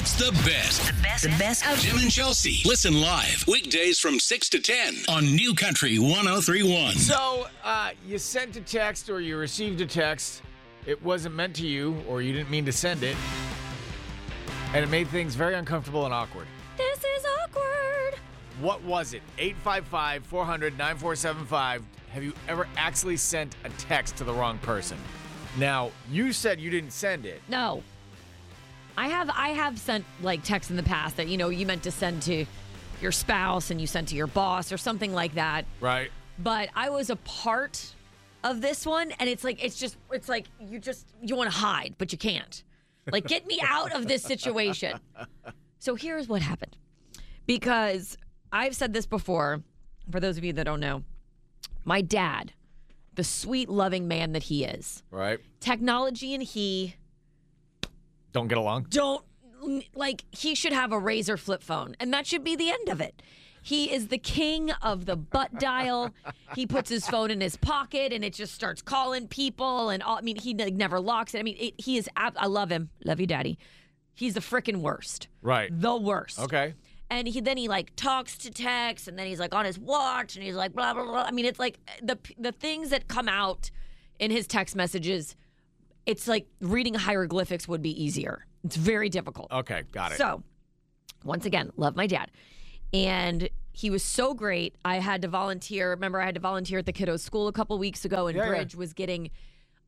It's the best. The best, the best of Tim and Chelsea. Listen live weekdays from 6 to 10 on New Country 1031. So, uh, you sent a text or you received a text. It wasn't meant to you, or you didn't mean to send it. And it made things very uncomfortable and awkward. This is awkward. What was it? 855 400 9475. Have you ever actually sent a text to the wrong person? Now, you said you didn't send it. No. I have I have sent like texts in the past that you know you meant to send to your spouse and you sent to your boss or something like that. Right. But I was a part of this one and it's like it's just it's like you just you want to hide but you can't. Like get me out of this situation. So here's what happened. Because I've said this before for those of you that don't know. My dad, the sweet loving man that he is. Right. Technology and he Don't get along. don't like he should have a Razr flip phone and that should be the end of it. He is the king of the butt dial. He puts his phone in his pocket and it just starts calling people and all i mean he like, never locks it. I mean it, he is ab- i love him. Love you daddy. He's the freaking worst. Right. the worst. Okay. and he then he like talks to text and then he's like on his watch and he's like blah blah blah i mean it's like the the things that come out in his text messages it's like reading hieroglyphics would be easier it's very difficult Okay. Got it. so, once again, love my dad. And he was so great. I had to volunteer. Remember, I had to volunteer at the kiddos' school a couple weeks ago, and Yeah, yeah. Bridge was getting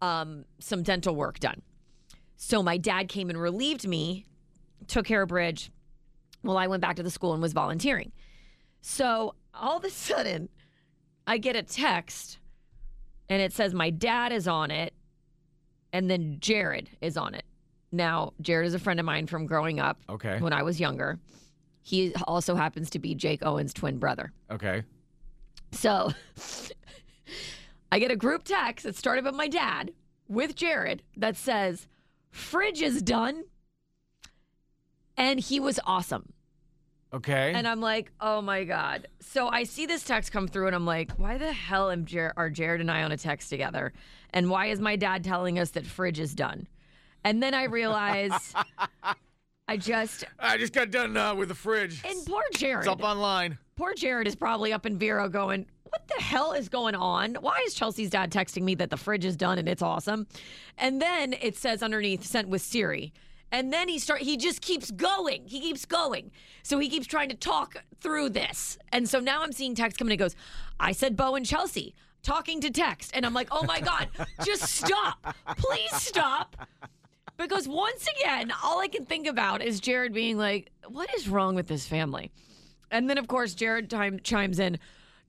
um, some dental work done. So, my dad came and relieved me, took care of Bridge while I went back to the school and was volunteering. So, all of a sudden, I get a text and it says my dad is on it, and then Jared is on it. Now, Jared is a friend of mine from growing up Okay. when I was younger. He also happens to be Jake Owen's twin brother. Okay. So I get a group text that started with my dad with Jared that says, Fridge is done. And he was awesome. Okay. And I'm like, oh my God. So I see this text come through and I'm like, why the hell am Jer- are Jared and I on a text together? And why is my dad telling us that Fridge is done? And then I realize I just, I just got done uh, with the fridge. and poor Jared. It's up online. Poor Jared is probably up in Vero going, What the hell is going on? Why is Chelsea's dad texting me that the fridge is done and it's awesome? And then it says underneath, sent with Siri. And then he start he just keeps going. He keeps going. So he keeps trying to talk through this. And so now I'm seeing text coming and it goes, I said Bo and Chelsea talking to text. And I'm like, oh my God, just stop. Please stop. Because once again, all I can think about is Jared being like, what is wrong with this family? And then, of course, Jared time, chimes in,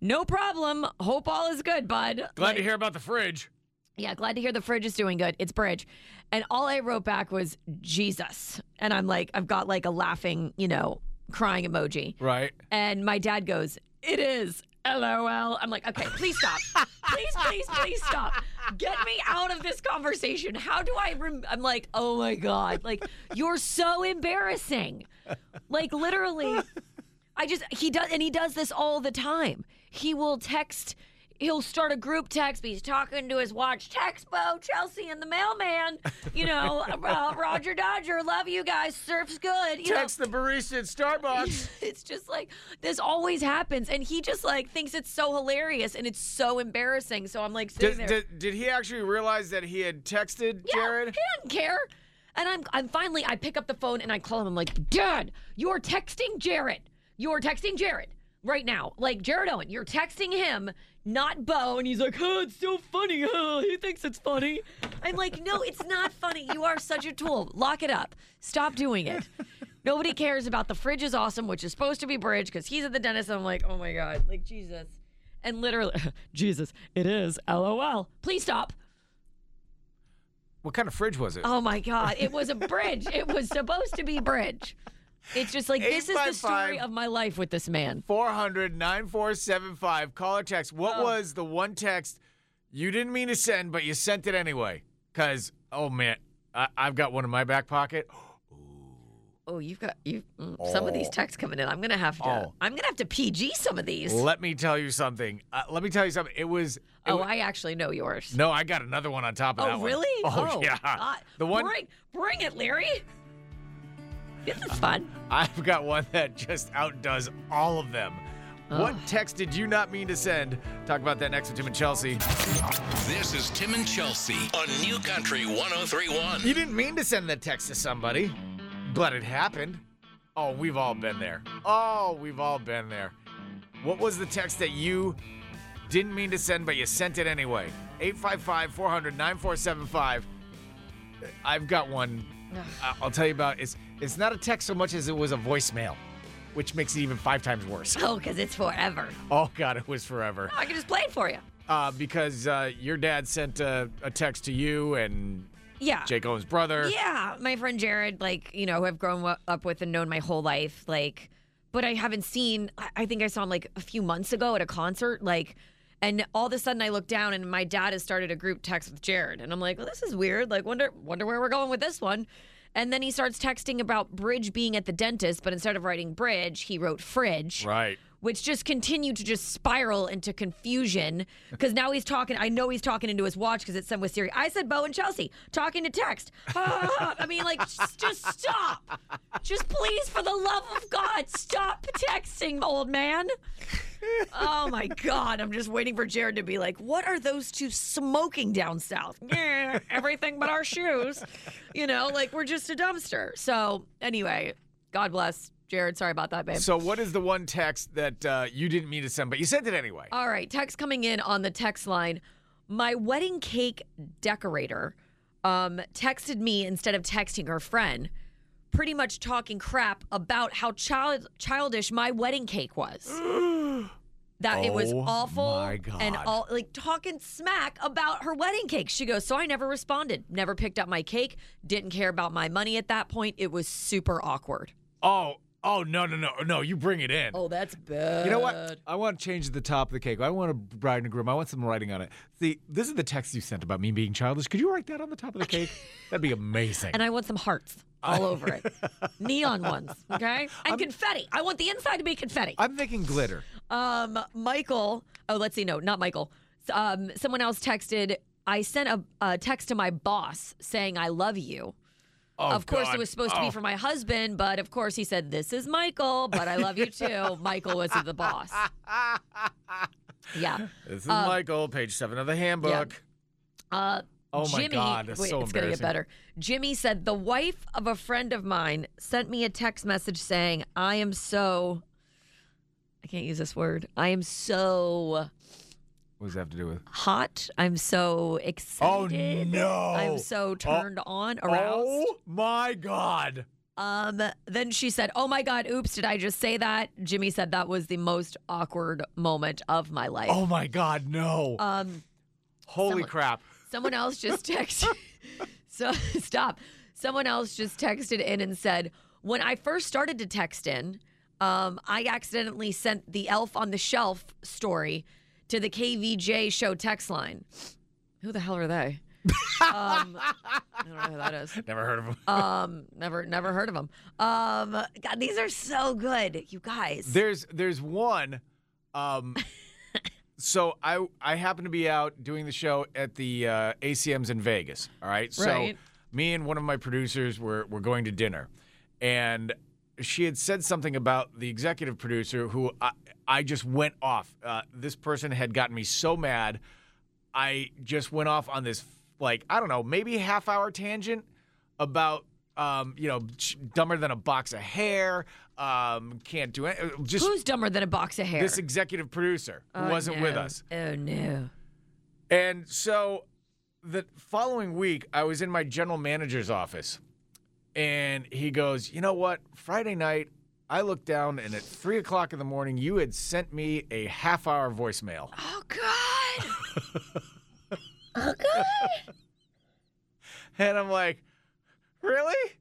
no problem. Hope all is good, bud. Glad Like, to hear about the fridge. Yeah, glad to hear the fridge is doing good. It's Bridge. And all I wrote back was Jesus. And I'm like, I've got like a laughing, you know, crying emoji. Right. And my dad goes, It is. LOL. I'm like, okay, please stop. please, please, please stop. Get me out of this conversation. How do I? Rem-? I'm like, oh my god, like you're so embarrassing. Like literally, I just he does, and he does this all the time. He will text. He'll start a group text. But he's talking to his watch. Text Bo, Chelsea, and the mailman. You know, uh, Roger Dodger. Love you guys. Surf's good. You know, Text the barista at Starbucks. it's just like this always happens and he just like thinks it's so hilarious and it's so embarrassing so i'm like sitting did, there did, did he actually realize that he had texted yeah, Jared? he doesn't care and i'm i'm finally i pick up the phone and i call him i'm like dad you're texting jared you're texting jared right now like jared owen you're texting him not bo and he's like oh it's so funny huh? he thinks it's funny i'm like no it's not funny you are such a tool lock it up stop doing it Nobody cares about the fridge is awesome, which is supposed to be bridge because he's at the dentist. And I'm like, oh my God, like Jesus. And literally, Jesus, it is. LOL. Please stop. What kind of fridge was it? Oh my God. It was a bridge. it was supposed to be bridge. It's just like, this is the story of my life with this man. 400 9475. Call or text. What Oh. was the one text you didn't mean to send, but you sent it anyway? Because, oh man, I, I've got one in my back pocket. Oh, you've got you mm, some of these texts coming in. I'm gonna have to. Oh. I'm gonna have to PG some of these. Let me tell you something. Uh, let me tell you something. It was. it oh, wa- I actually know yours. no, I got another one on top of that oh, one. really? Oh, yeah. God. The one. Bring, bring it, Larry. This is fun. I've got one that just outdoes all of them. What text did you not mean to send? Talk about that next with Tim and Chelsea. This is Tim and Chelsea on New Country 1031. You didn't mean to send that text to somebody, but it happened. Oh, we've all been there. Oh, we've all been there. What was the text that you didn't mean to send, but you sent it anyway? 855 400 9475. I've got one. I- I'll tell you about it's it's not a text so much as it was a voicemail, which makes it even five times worse. Oh, because it's forever. Oh god, it was forever. I can just play it for you. Uh, because uh, your dad sent a, a text to you and Yeah. Jake Owen's brother. Yeah, my friend Jared, like, you know, who I've grown wa- up with and known my whole life, like, but I haven't seen, I- I think I saw him like a few months ago at a concert, like, and all of a sudden I look down and my dad has started a group text with Jared. And I'm like, well, this is weird. Like, wonder, wonder where we're going with this one. And then he starts texting about Bridge being at the dentist, but instead of writing Bridge, he wrote Fridge Right. Which just continued to just spiral into confusion because now he's talking. I know he's talking into his watch because it's sent with Siri. I said Bo and Chelsea talking to text. I mean, like, just, just stop. Just please, for the love of God, stop texting, old man. Oh my God. I'm just waiting for Jared to be like, what are those two smoking down south? Yeah, everything but our shoes. You know, like we're just a dumpster. So, anyway, God bless Jared. Sorry about that, babe. So, what is the one text that uh, you didn't mean to send, but you sent it anyway? All right, text coming in on the text line. My wedding cake decorator um, texted me instead of texting her friend, pretty much talking crap about how child childish my wedding cake was. that it was Oh, awful my God. and all like talking smack about her wedding cake. She goes, "So I never responded. Never picked up my cake. Didn't care about my money at that point. It was super awkward." Oh, oh no, no, no, no! You bring it in. Oh, that's bad. You know what? I want to change the top of the cake. I want a bride and groom. I want some writing on it. See, this is the text you sent about me being childish. Could you write that on the top of the cake? That'd be amazing. And I want some hearts all over it. Neon ones, okay? And confetti. I want the inside to be confetti. I'm thinking glitter. Um, Michael, oh, let's see, no, not Michael. Um, someone else texted, I sent a, a text to my boss saying, I love you. Oh, of course, God. it was supposed to Oh. be for my husband, but of course, he said, This is Michael, but I love you too. Michael was the boss. Yeah. This is Michael, page seven of the handbook. Uh, Oh my Jimmy, God, that's wait, so it's gonna get embarrassing. better. Jimmy said the wife of a friend of mine sent me a text message saying, "I am so." I can't use this word. I am so What does that have to do with? hot. I'm so excited. Oh no. I'm so turned on, aroused. Oh my God. Um. Then she said, "Oh my God, oops! Did I just say that?" Jimmy said that was the most awkward moment of my life. Oh my God, no. Um. Holy someone- crap. Someone else just texted. so stop. Someone else just texted in and said, when I first started to text in, um, I accidentally sent the Elf on the Shelf story to the KVJ show text line. Who the hell are they? um, I don't know who that is. Never heard of them. Um, never, never heard of them. Um, God, these are so good, you guys. There's there's one. Um, so I I happen to be out doing the show at the uh, ACMs in Vegas. All right. So Right. me and one of my producers were were going to dinner, and she had said something about the executive producer who I, I just went off. Uh, this person had gotten me so mad. I just went off on this like I don't know maybe half hour tangent about um, you know dumber than a box of hair. Um, can't do it. Just Who's dumber than a box of hair? this executive producer who Oh, wasn't with us. Oh no. And so the following week, I was in my general manager's office, and he goes, You know what? Friday night, I looked down, and at three o'clock in the morning, you had sent me a half hour voicemail. Oh God. oh God. And I'm like, Really?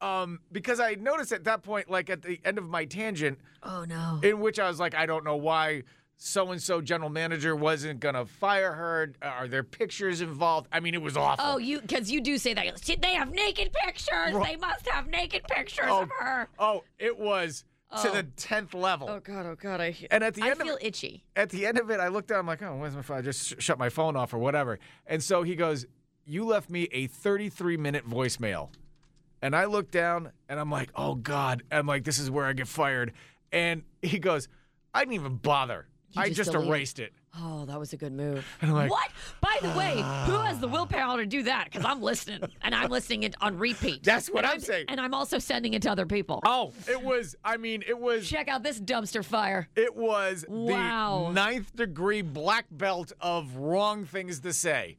Um, because I noticed at that point, like at the end of my tangent, Oh no. in which I was like, I don't know why so and so general manager wasn't gonna fire her. Are there pictures involved? I mean, it was awful. Oh, you because you do say that. They have naked pictures. They must have naked pictures Oh, of her. Oh, it was to Oh. the tenth level. Oh God, oh God, I And at the I end feel of itchy. at the end of it, I looked down. I'm like, oh, where's my phone? I just sh- shut my phone off or whatever. And so he goes, "You left me a 33 minute voicemail." And I look down and I'm like, oh God. I'm like, this is where I get fired. And he goes, I didn't even bother. You I just just erased it. Oh, that was a good move. And I'm like, what? By the way, who has the willpower to do that? Because I'm listening, and I'm listening it on repeat. That's what And I'm saying. And I'm also sending it to other people. Oh, it was, I mean, it was. Check out this dumpster fire. It was Wow. the ninth degree black belt of wrong things to say.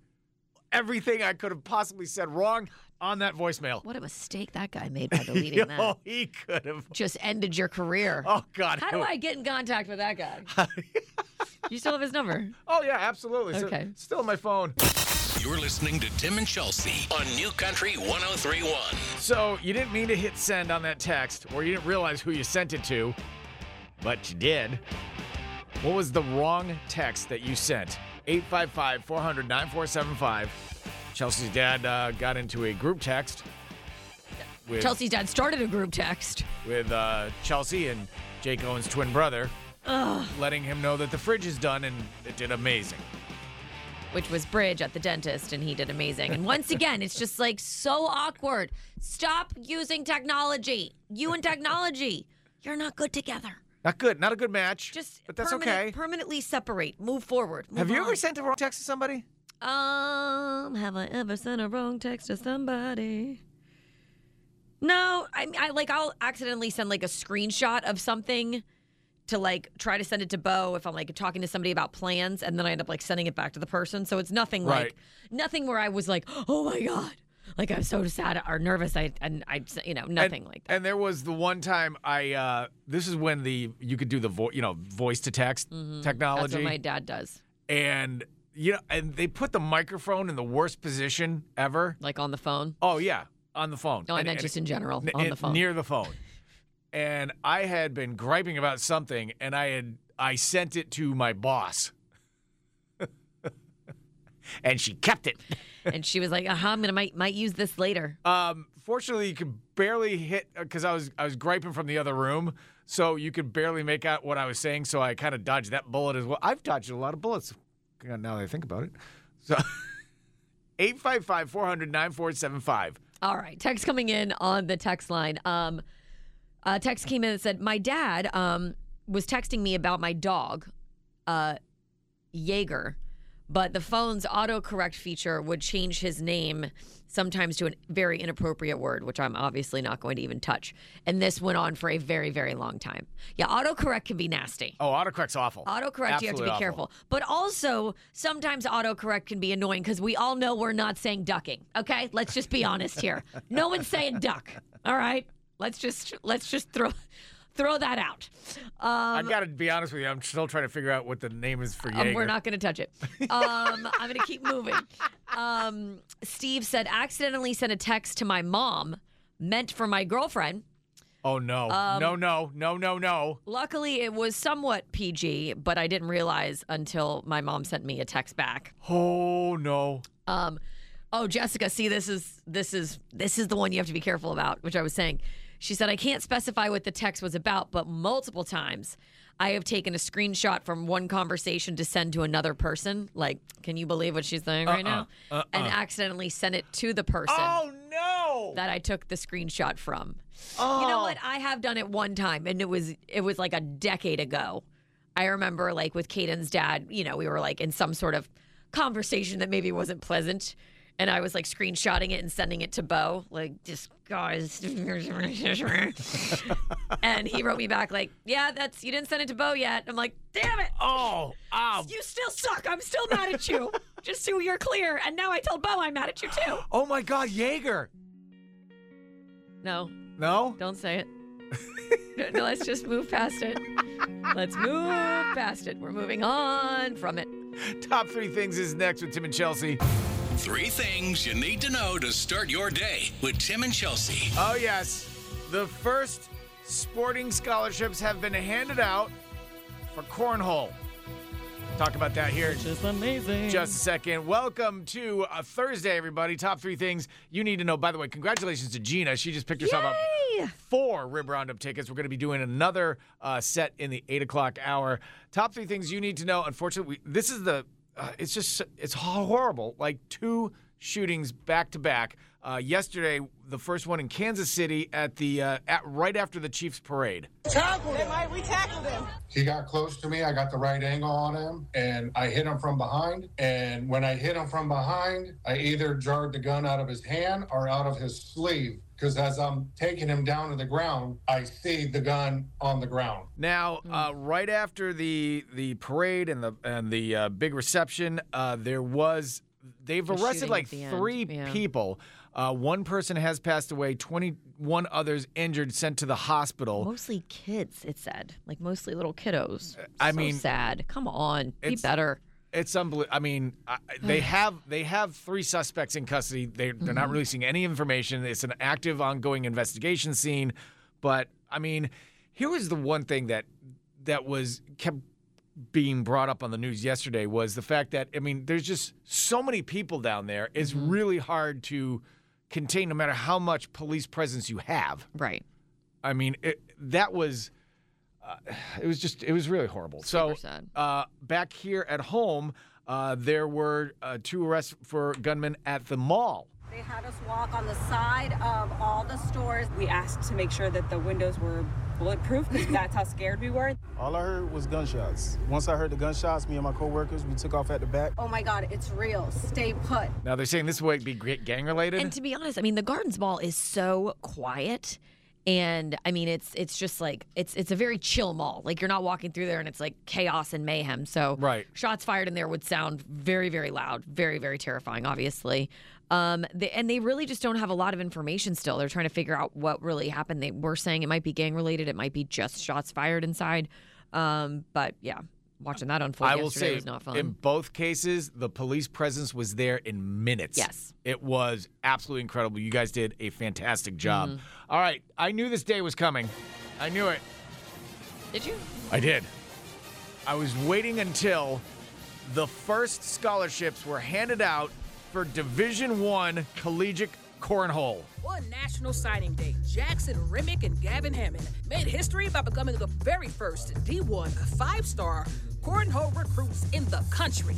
Everything I could have possibly said wrong on that voicemail. What a mistake that guy made by deleting that. Oh, he could have. Just ended your career. Oh God. How do I get in contact with that guy? you still have his number? Oh yeah, absolutely. So- Okay. still on my phone. You're listening to Tim and Chelsea on New Country 1031. So you didn't mean to hit send on that text, or you didn't realize who you sent it to, but you did. What was the wrong text that you sent? 855 400 9475. Chelsea's dad uh, got into a group text with, Chelsea's dad started a group text. with uh, Chelsea and Jake Owen's twin brother, letting him know that the fridge is done and it did amazing. which was Bridge at the dentist, and he did amazing. And once again, it's just like so awkward. Stop using technology. You and technology, you're not good together. Not good. Not a good match. Just but that's permanent- okay. Permanently separate. Move forward. Move Have you ever sent a wrong text to somebody? Um, have I ever sent a wrong text to somebody? No, I, I like I'll accidentally send like a screenshot of something to like try to send it to Bo if I'm like talking to somebody about plans, and then I end up like sending it back to the person. So it's nothing Right. like nothing where I was like, oh my god, like I'm so sad or nervous. I and I you know nothing and, like that. And there was the one time I. Uh, this is when the you could do the vo- you know voice to text Mm-hmm. That's technology, what my dad does, and you know, and they put the microphone in the worst position ever. like on the phone. Oh yeah, on the phone. No, I And- meant and- just in general n- on the phone. near the phone. And I had been griping about something, and I had I sent it to my boss, and she kept it. and she was like, uh huh, I'm gonna might might use this later. Um, fortunately, you could barely hit because I was I was griping from the other room, so you could barely make out what I was saying. So I kind of dodged that bullet as well. I've dodged a lot of bullets uh, now that I think about it. So 855 400 9475. All right, text coming in on the text line. Um, a text came in and said, "My dad um was texting me about my dog, uh, Jaeger, but the phone's autocorrect feature would change his name sometimes to a very inappropriate word, which I'm obviously not going to even touch. And this went on for a very, very long time. Yeah, autocorrect can be nasty. Oh, autocorrect's awful. Autocorrect, you have to be awful. careful. But also, sometimes autocorrect can be annoying because we all know we're not saying ducking. Okay, let's just be honest here. No one's saying duck. All right, let's just let's just throw throw that out. I got to be honest with you. I'm still trying to figure out what the name is for Um, we're not going to touch it. Um, I'm going to keep moving. Um, Steve said, accidentally sent a text to my mom meant for my girlfriend. Oh no, Um, no, no, no, no, no. Luckily, it was somewhat PG, but I didn't realize until my mom sent me a text back. Oh no. Um, oh, Jessica, see, this is this is this is the one you have to be careful about, which I was saying. She said I can't specify what the text was about, but multiple times I have taken a screenshot from one conversation to send to another person. Like, can you believe what she's saying right now? Uh-uh. uh-uh. And accidentally sent it to the person Oh no. that I took the screenshot from. oh. You know oh. what? I have done it one time, and it was it was like a decade ago. I remember, like with Caden's dad, you know, we were like in some sort of conversation that maybe wasn't pleasant, and I was like screenshotting it and sending it to Bo, like just guys. and he wrote me back like, "Yeah, that's you didn't send it to Bo yet." I'm like, "Damn it." Oh, ow. You still suck. I'm still mad at you. Just so you're clear. And now I told Bo I'm mad at you too. Oh my God, Jaeger. No, No. Don't say it. No, Let's just move past it. Let's move past it. We're moving on from it. Top three things is next with Tim and Chelsea. Three things you need to know to start your day with Tim and Chelsea. Oh yes, the first sporting scholarships have been handed out for cornhole. Talk about that here. Just amazing. Just a second. Welcome to a Thursday, everybody. Top three things you need to know. By the way, congratulations to Gina. She just picked herself Yay! up four Rib Roundup tickets. We're going to be doing another uh, set in the eight o'clock hour. Top three things you need to know. Unfortunately, we, this is the. Uh, it's just it's horrible. Like two shootings back to back. Uh, yesterday, the first one in Kansas City at the uh, at, right after the Chiefs parade. Tackled him. We tackled him. He got close to me. I got the right angle on him, and I hit him from behind. And when I hit him from behind, I either jarred the gun out of his hand or out of his sleeve. Because as I'm taking him down to the ground, I see the gun on the ground. Now, uh, right after the the parade and the and the uh, big reception, uh, there was they've The arrested like the three yeah. people. Uh, one person has passed away. Twenty one others injured, sent to the hospital. Mostly kids, it said. Like mostly little kiddos. Uh, I So mean, sad. Come on. Be better. It's unbelievable. I mean, I, they have they have three suspects in custody. They they're not mm-hmm. releasing any information. It's an active, ongoing investigation scene. But I mean, here was the one thing that that was kept being brought up on the news yesterday was the fact that I mean, there's just so many people down there. It's mm-hmm. really hard to contain, no matter how much police presence you have. Right. I mean, it, that was uh, it was just it was really horrible. so Super sad. Uh, back here at home, uh, there were uh, two arrests for gunmen at the mall. They had us walk on the side of all the stores. We asked to make sure that the windows were bulletproof because that's how scared we were. All I heard was gunshots. Once I heard the gunshots, me and my coworkers, we took off at the back. Oh my God, it's real. Stay put. Now they're saying this would be gang related. And to be honest, I mean, the Gardens Mall is so quiet. And I mean, it's it's just like it's it's a very chill mall. Like you're not walking through there and it's like chaos and mayhem. So Right. shots fired in there would sound very very loud, very very terrifying. Obviously, um, they, and they really just don't have a lot of information still. They're trying to figure out what really happened. They were saying it might be gang related. It might be just shots fired inside. Um, but yeah, watching that unfold I will say, was not fun. in both cases, the police presence was there in minutes. Yes. it was absolutely incredible. You guys did a fantastic job. Mm-hmm. All right, I knew this day was coming. I knew it. Did you? I did. I was waiting until the first scholarships were handed out for Division One collegiate cornhole. One national signing day, Jackson Remick and Gavin Hammond made history by becoming the very first D1 five star cornhole recruits in the country.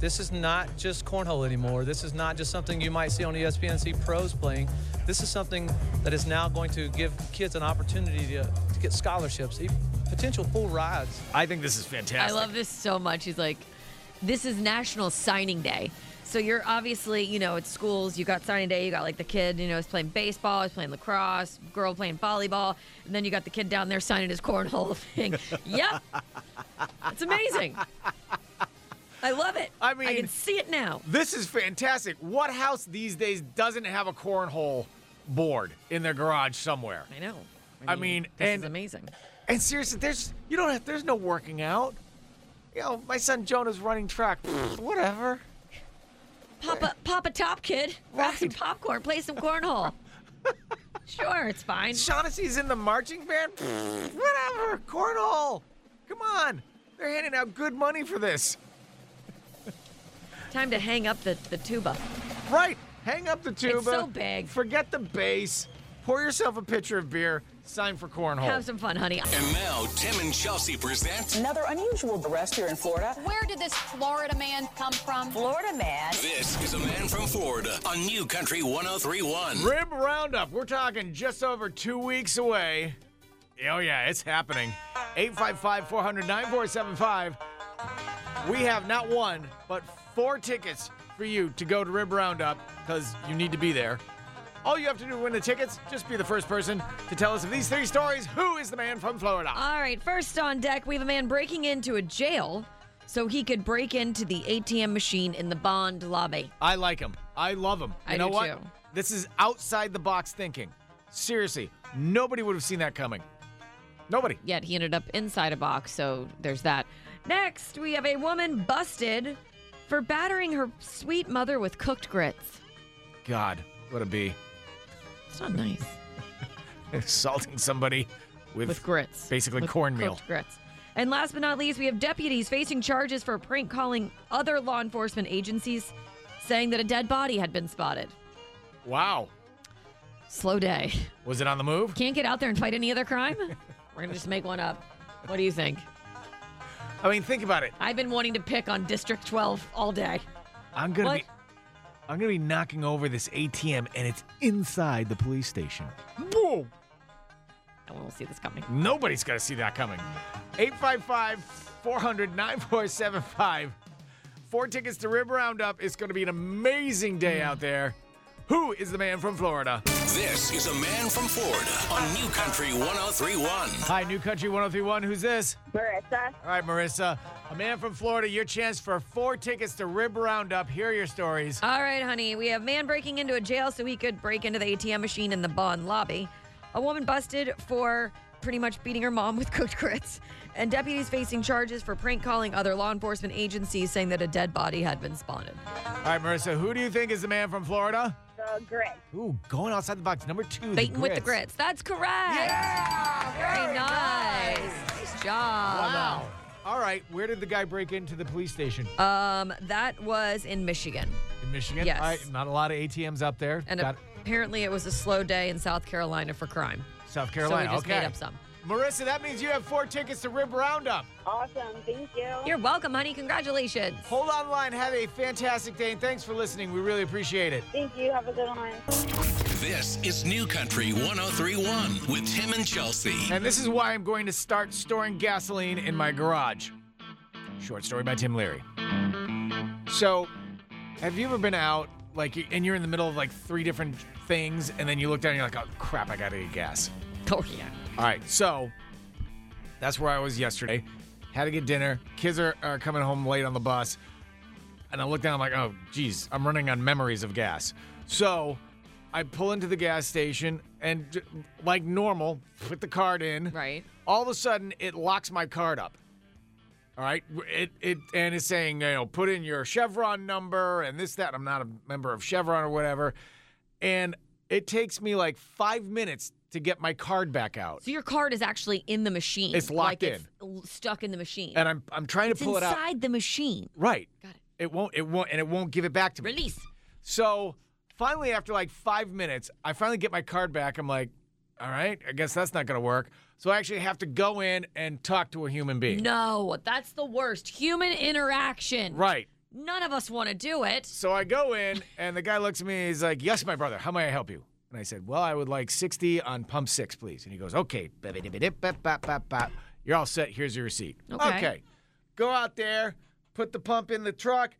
This is not just cornhole anymore. This is not just something you might see on ESPNC pros playing. This is something that is now going to give kids an opportunity to, to get scholarships, potential full rides. I think this is fantastic. I love this so much. He's like, this is National Signing Day. So you're obviously, you know, at schools, you got signing day, you got like the kid, you know, is playing baseball, is playing lacrosse, girl playing volleyball, and then you got the kid down there signing his cornhole thing. yep. It's amazing. I love it. I mean, I can see it now. This is fantastic. What house these days doesn't have a cornhole board in their garage somewhere? I know. I mean, this and- is amazing. And seriously, there's you don't have there's no working out. You know, my son Jonah's running track. Whatever. Pop a, pop a top, kid. Grab some popcorn, play some cornhole. sure, it's fine. Shaughnessy's in the marching band. Whatever. Cornhole. Come on. They're handing out good money for this. Time to hang up the, the tuba. Right. Hang up the tuba. It's so big. Forget the bass. Pour yourself a pitcher of beer. Sign for cornhole. Have some fun, honey. And now, Tim and Chelsea present Another unusual arrest here in Florida. Where did this Florida man come from? Florida man. This is a Man from Florida on New Country 1031. Rib Roundup. We're talking just over two weeks away. Oh, yeah, it's happening. 855 400 9475. We have not one, but four tickets for you to go to Rib Roundup because you need to be there. All you have to do to win the tickets, just be the first person to tell us of these three stories. Who is the man from Florida? All right, first on deck, we have a man breaking into a jail so he could break into the ATM machine in the bond lobby. I like him. I love him. You I know do what? too. This is outside the box thinking. Seriously, nobody would have seen that coming. Nobody. Yet he ended up inside a box, so there's that. Next, we have a woman busted for battering her sweet mother with cooked grits. God, what a bee. It's not nice. Assaulting somebody with, With grits. basically With cornmeal. grits. And last but not least, we have deputies facing charges for prank calling other law enforcement agencies, saying that a dead body had been spotted. Wow. Slow day. Was it on the move? Can't get out there and fight any other crime? We're going to just make one up. What do you think? I mean, think about it. I've been wanting to pick on District 12 all day. I'm gonna be I'm gonna be knocking over this ATM, and it's inside the police station. Whoa! No one will see this coming. Nobody's gonna see that coming. 855 400 9475. Four tickets to Rib Roundup. It's gonna be an amazing day out there. Who is the man from Florida? This is a man from Florida on New Country 1031. Hi, New Country 1031. Who's this? Marissa. All right, Marissa. A man from Florida, your chance for four tickets to Rib Roundup. Here are your stories. All right, honey. We have man breaking into a jail so he could break into the ATM machine in the bond lobby. A woman busted for pretty much beating her mom with cooked grits. And deputies facing charges for prank calling other law enforcement agencies saying that a dead body had been spotted. All right, Marissa, who do you think is the man from Florida? The grit. Ooh, going outside the box. Number two, the Baiting with the grits. grits. That's correct. Yeah, Very nice. Nice job. Wow. All right, where did the guy break into the police station? Um, that was in Michigan. In Michigan? yes. All right, not a lot of ATMs up there. And Got apparently it was a slow day in South Carolina for crime. South Carolina. So we just okay. made up some. Marissa, that means you have four tickets to Rib Roundup. Awesome. Thank you. You're welcome, honey. Congratulations. Hold on line. Have a fantastic day, and thanks for listening. We really appreciate it. Thank you. Have a good one. This is New Country 1031 with Tim and Chelsea. And this is why I'm going to start storing gasoline in my garage. Short story by Tim Leary. So, have you ever been out, like, and you're in the middle of like three different things, and then you look down and you're like, oh crap, I gotta get gas. Oh, yeah. All right, so that's where I was yesterday. Had to get dinner. Kids are, are coming home late on the bus. And I look down, I'm like, oh, geez, I'm running on memories of gas. So I pull into the gas station and, j- like normal, put the card in. Right. All of a sudden, it locks my card up. All right. It, it and it's saying, you know, put in your Chevron number and this, that. I'm not a member of Chevron or whatever. And it takes me like five minutes to get my card back out. So your card is actually in the machine. It's locked like It's stuck in the machine. And I'm I'm trying it's to pull it out. inside the machine. Right. Got it. It won't. It won't. And it won't give it back to me. Release. So finally, after like five minutes, I finally get my card back. I'm like, all right, I guess that's not to work. So I actually have to go in and talk to a human being. No, that's the worst. Human interaction. Right. None of us want to do it. So I go in, and the guy looks at me. He's like, "Yes, my brother. How may I help you?" And I said, "Well, I would like 60 on pump six, please." And he goes, "Okay." You're all set. Here's your receipt. Okay. Go out there, put the pump in the truck.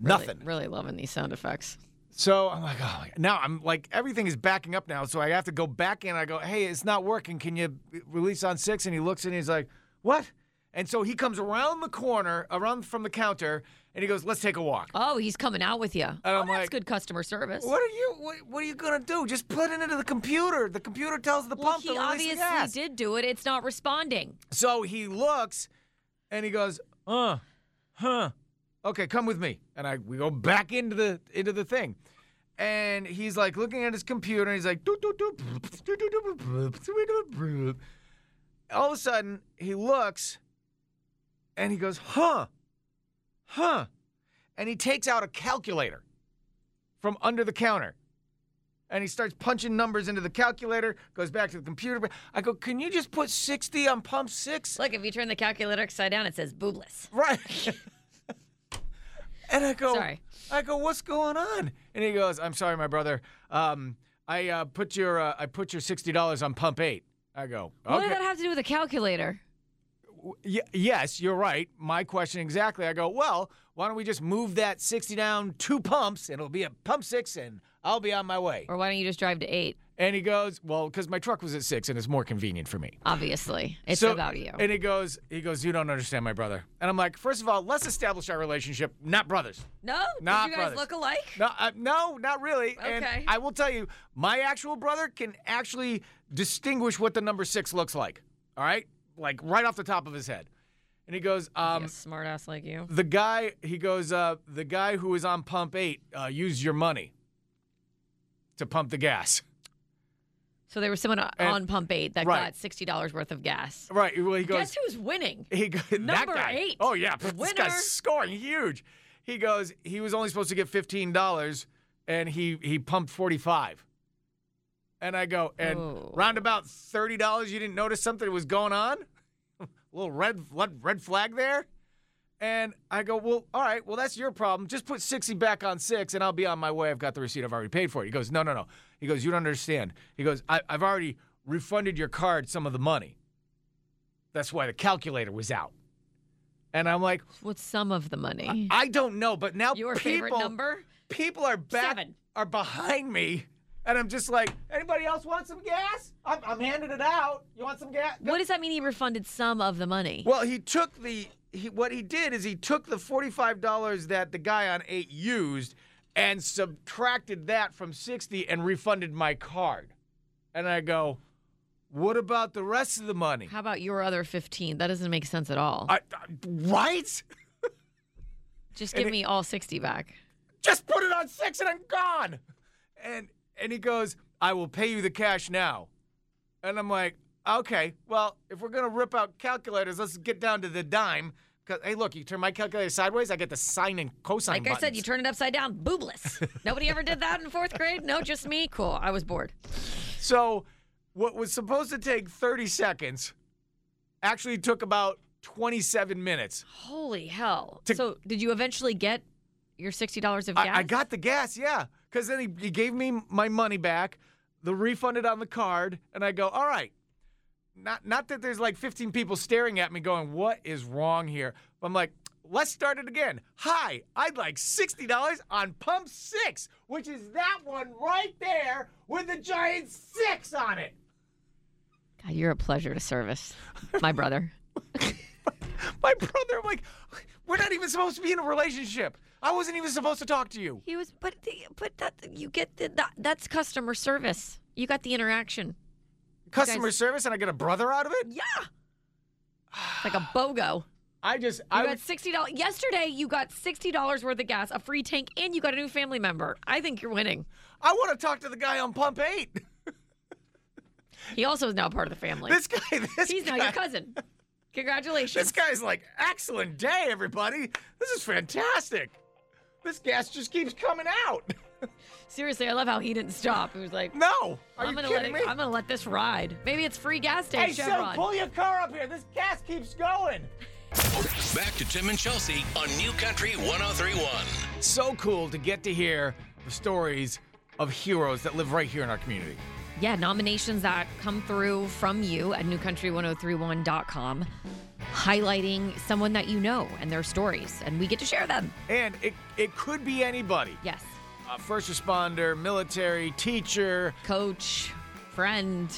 Nothing. Really, really loving these sound effects. So I'm like, oh, now I'm like, everything is backing up now. So I have to go back in. I go, hey, it's not working. Can you release on six? And he looks and he's like, what? And so he comes around the corner, around from the counter, and he goes, "Let's take a walk." Oh, he's coming out with you. And oh, I'm that's like, good customer service. What are you? What, what, are you gonna do? Just put it into the computer. The computer tells the well, pump. He obviously gas. did do it. It's not responding. So he looks, and he goes, "Uh, huh." Okay, come with me, and I we go back into the into the thing and he's like looking at his computer and he's like all of a sudden he looks and he goes huh Huh. And he takes out a calculator from under the counter. And he starts punching numbers into the calculator, goes back to the computer. I go, can you just put 60 on pump six? Look, if you turn the calculator upside down, it says boobless. Right. and I go, Sorry. I go, what's going on? And he goes, I'm sorry, my brother. Um, I uh, put your uh, I put your sixty dollars on pump eight. I go, What okay. did that have to do with a calculator? Y- yes, you're right. My question exactly. I go, well, why don't we just move that 60 down two pumps and it'll be a pump six and I'll be on my way. Or why don't you just drive to eight? And he goes, well, because my truck was at six and it's more convenient for me. Obviously, it's So- about you. And he goes, he goes, you don't understand my brother. And I'm like, first of all, let's establish our relationship, not brothers. no, Not Did you guys brothers. look alike? No, uh, no, not really. And Okay. I will tell you, my actual brother can actually distinguish what the number six looks like. All right, like right off the top of his head. And he goes, um, a smart ass like you. the guy, he goes, uh, the guy who was on pump eight uh, used your money to pump the gas. So there was someone on- And- pump eight that right. got sixty dollars worth of gas. Right. Well, he goes. Guess who's winning? He go, that Number guy. eight. Oh yeah, this Winner. guy's scoring huge. He goes. He was only supposed to get fifteen dollars, and he he pumped forty five. And I go, and Oh. round about thirty dollars, you didn't notice something was going on? A little red red red flag there. And I go, well, all right, well, that's your problem. Just put 60 back on six and I'll be on my way. I've got the receipt. I've already paid for it. He goes, no, no, no. He goes, you don't understand. He goes, I, I've already refunded your card some of the money. That's why the calculator was out. And I'm like, What's some of the money? I don't know, but now Your people, favorite number? people are back, Seven. are behind me. And I'm just like, anybody else want some gas? I'm, I'm handing it out. You want some gas? What does that mean? He refunded some of the money. Well, he took the he, what he did is he took the forty-five dollars that the guy on eight used and subtracted that from sixty and refunded my card. And I go, what about the rest of the money? How about your other 15? That doesn't make sense at all. I, I- right? Just and give it- me all 60 back. Just put it on six and I'm gone. And and he goes, I will pay you the cash now. And I'm like, okay, well, if we're gonna rip out calculators, let's get down to the dime. 'Cause, hey, look, you turn my calculator sideways, I get the sine and cosine Like I said, you turn it upside down, boobless. Nobody ever did that in fourth grade? No, just me? Cool. I was bored. So, what was supposed to take 30 seconds actually took about 27 minutes. Holy hell. To- so, did you eventually get your $60 of gas? I, I got the gas, yeah. Because then he, he gave me my money back, the refunded on the card, and I go, all right. Not, not that there's like 15 people staring at me going, what is wrong here? But I'm like, let's start it again. Hi, I'd like $60 on pump six, which is that one right there with the giant six on it. God, you're a pleasure to service, my brother. My brother, I'm like, we're not even supposed to be in a relationship. I wasn't even supposed to talk to you. He was, but the, but that you get the, that, that's customer service. You got the interaction. Customer guys- service, and I get a brother out of it? Yeah. It's like a BOGO. I just, You I got would- sixty dollars yesterday. You got sixty dollars worth of gas, a free tank, and you got a new family member. I think you're winning. I want to talk to the guy on pump eight. He also is now part of the family. This guy, this He's now your cousin. Congratulations. This guy's like, excellent day, everybody. This is fantastic. This gas just keeps coming out. Seriously, I love how he didn't stop. He was like, No, are I'm you gonna kidding let me? I'm gonna let this ride. Maybe it's free gas day hey, so pull your car up here. This gas keeps going. Back to Tim and Chelsea on New Country 1031. So cool to get to hear the stories of heroes that live right here in our community. Yeah, nominations that come through from you at newcountry1031.com highlighting someone that you know and their stories, and we get to share them. And it, it could be anybody. Yes. Uh, first responder, military, teacher. Coach, friend.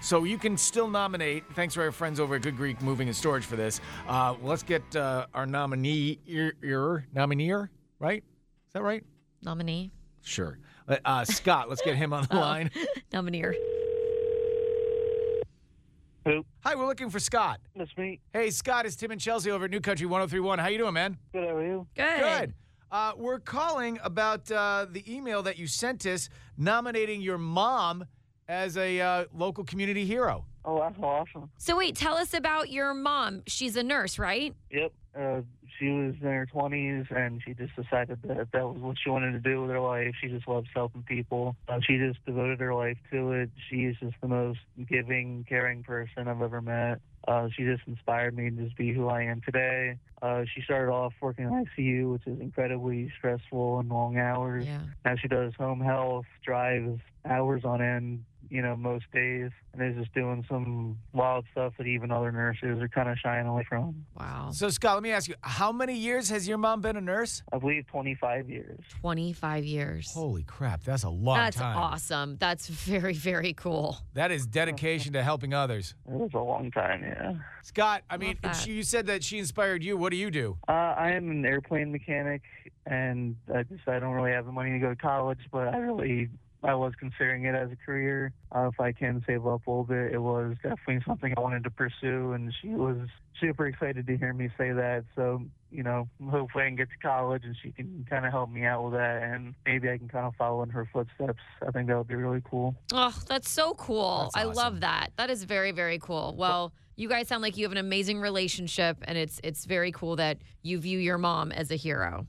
So you can still nominate. Thanks to our friends over at Good Greek Moving and Storage for this. Uh, let's get uh, our nominee, er, er, nominee, right? Is that right? Nominee. Sure. Uh, Uh, Scott, let's get him on the Oh. line. Nominee. Who? Hi, we're looking for Scott. That's me. Hey, Scott, it's Tim and Chelsea over at New Country 1031. How you doing, man? Good, how are you? Good. Good. Uh, we're calling about uh, the email that you sent us nominating your mom as a uh, local community hero. Oh, that's awesome. So wait, tell us about your mom. She's a nurse, right? Yep. She was in her 20s and she just decided that that was what she wanted to do with her life. She just loves helping people. Uh, she just devoted her life to it. She's just the most giving, caring person I've ever met. Uh, she just inspired me to just be who I am today. Uh, she started off working in ICU, which is incredibly stressful and long hours. Yeah. Now she does home health, drives hours on end, you know, most days, and is just doing some wild stuff that even other nurses are kind of shying away from. Wow. So, Scott, let me ask you how many years has your mom been a nurse? I believe 25 years. 25 years. Holy crap, that's a long That's time. awesome. That's very, very cool. That is dedication to helping others. It was a long time, yeah. Scott, I mean, she, you said that she inspired you. What do you do? Uh, I am an airplane mechanic, and I just I don't really have the money to go to college, but I really I was considering it as a career. Uh, if I can save up a little bit, it was definitely something I wanted to pursue, and she was super excited to hear me say that. So you know, hopefully I can get to college, and she can kind of help me out with that, and maybe I can kind of follow in her footsteps. I think that would be really cool. Oh, that's so cool. That's I love that. That is very, very cool. Well, you guys sound like you have an amazing relationship, and it's it's very cool that you view your mom as a hero.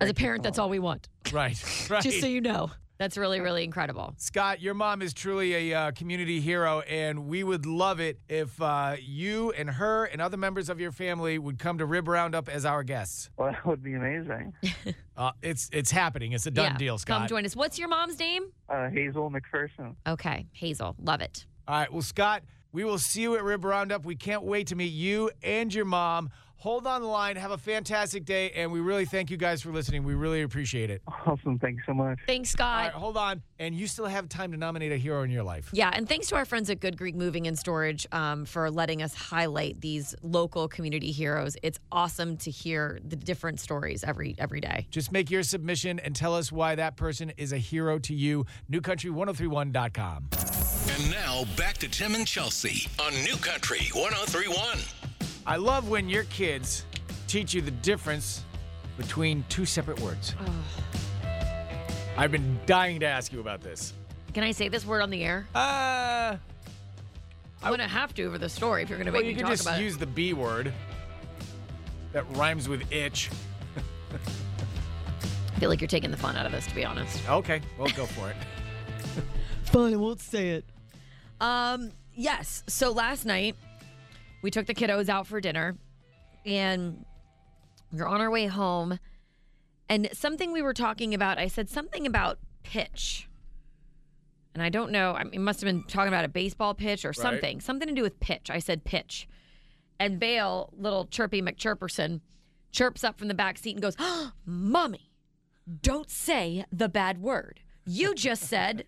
As a parent, that's all we want. Right, right. Just so you know. That's really, really incredible. Scott, your mom is truly a uh, community hero, and we would love it if uh, you and her and other members of your family would come to Rib Roundup as our guests. Well, that would be amazing. Uh, it's it's happening. It's a done Yeah, deal, Scott. Come join us. What's your mom's name? Uh, Hazel McPherson. Okay, Hazel. Love it. All right. Well, Scott, we will see you at Rib Roundup. We can't wait to meet you and your mom. Hold on the line. Have a fantastic day, and we really thank you guys for listening. We really appreciate it. Awesome. Thanks so much. Thanks, Scott. right, hold on. And you still have time to nominate a hero in your life. Yeah, and thanks to our friends at Good Greek Moving and Storage um, for letting us highlight these local community heroes. It's awesome to hear the different stories every every day. Just make your submission and tell us why that person is a hero to you. NewCountry1031.com. And now back to Tim and Chelsea on New Country 1031. I love when your kids teach you the difference between two separate words. I've been dying to ask you about this. Can I say this word on the air? Uh, I'm gonna have to for the story if you're gonna make well, you me could talk just about use the B word that rhymes with itch. I feel like you're taking the fun out of this, to be honest. Okay, well, go for it. Fine, I won't say it. Um, yes. So last night we took the kiddos out for dinner and we are on our way home. And something we were talking about, I said something about pitch. And I don't know, I mean, must have been talking about a baseball pitch or something, something to do with pitch. I said pitch. And Vail, little chirpy McChirperson, chirps up from the back seat and goes, oh, Mommy, don't say the bad word. You just said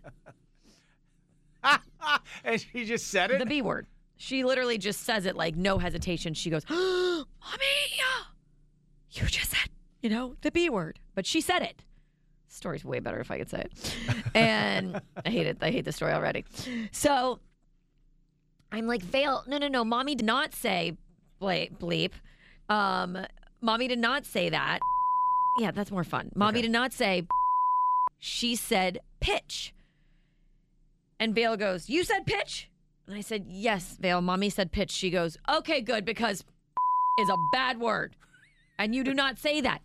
and she just said it. the B word. She literally just says it like no hesitation. She goes, Mommy, you just said, you know, the B word. But she said it. Story's way better if I could say it. And I hate it. I hate the story already. So I'm like, Vail, no, no, no. Mommy did not say ble- bleep. Um, mommy did not say that. Yeah, that's more fun. Mommy did not say she said pitch. And Vail goes, You said pitch? And I said, Yes, Vail. Mommy said pitch. She goes, Okay, good, because is a bad word. And you do not say that.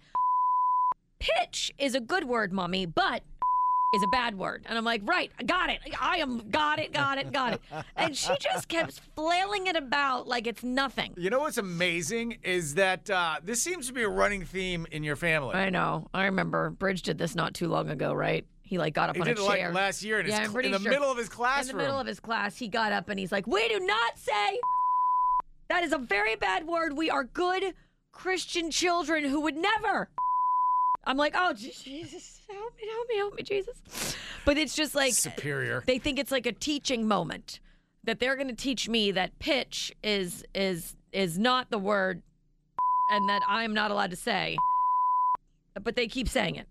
Pitch is a good word, Mommy, but is a bad word. And I'm like, Right, I got it. I am, got it, got it, got it. And she just kept flailing it about like it's nothing. You know what's amazing is that uh, this seems to be a running theme in your family. I know. I remember Bridge did this not too long ago, right? He like got up He on a it like chair last year in, his Yeah, pretty in the sure. middle of his classroom. In the middle of his class, he got up and he's like, "We do not say that is a very bad word. We are good Christian children who would never." I'm like, "Oh Jesus, help me, help me, help me, Jesus!" But it's just like Superior. they think it's like a teaching moment that they're going to teach me that pitch is is is not the word and that I'm not allowed to say. But they keep saying it.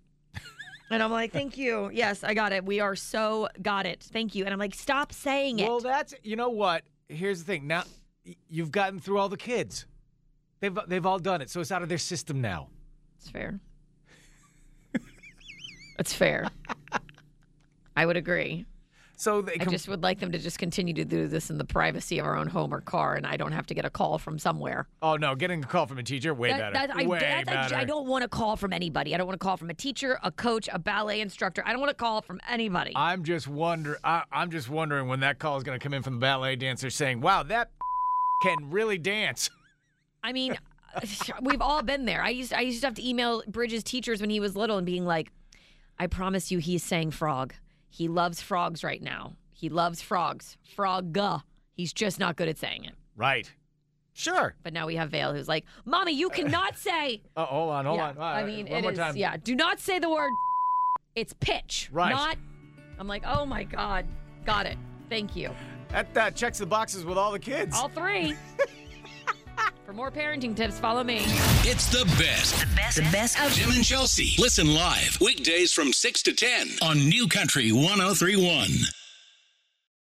And I'm like, thank you. Yes, I got it. We are so got it. Thank you. And I'm like, stop saying it. Well, that's you know what. Here's the thing. Now you've gotten through all the kids. They've they've all done it, so it's out of their system now. It's fair. it's fair. I would agree. So they I just would like them to just continue to do this in the privacy of our own home or car, and I don't have to get a call from somewhere. Oh no, getting a call from a teacher way That- better. that- I, way I- better. I don't want a call from anybody. I don't want a call from a teacher, a coach, a ballet instructor. I don't want a call from anybody. I'm just wonder. I, I'm just wondering when that call is going to come in from the ballet dancer saying, "Wow, that can really dance." I mean, we've all been there. I used I used to have to email Bridges teachers when he was little and being like, "I promise you, he's saying frog. He loves frogs right now. He loves frogs. Frog. He's just not good at saying it." Right. Sure. But now we have Vail, who's like, "Mommy, you cannot say." Oh, hold on, hold Yeah, on. All I mean, one it more is- time. Yeah, do not say the word. It's pitch, Right. Not. I'm like, oh my god, got it. Thank you. That uh, checks the boxes with all the kids. All three. For more parenting tips, follow me. It's the best. The best. The best of Tim and Chelsea. Listen live weekdays from 6 to 10 on New Country 1031.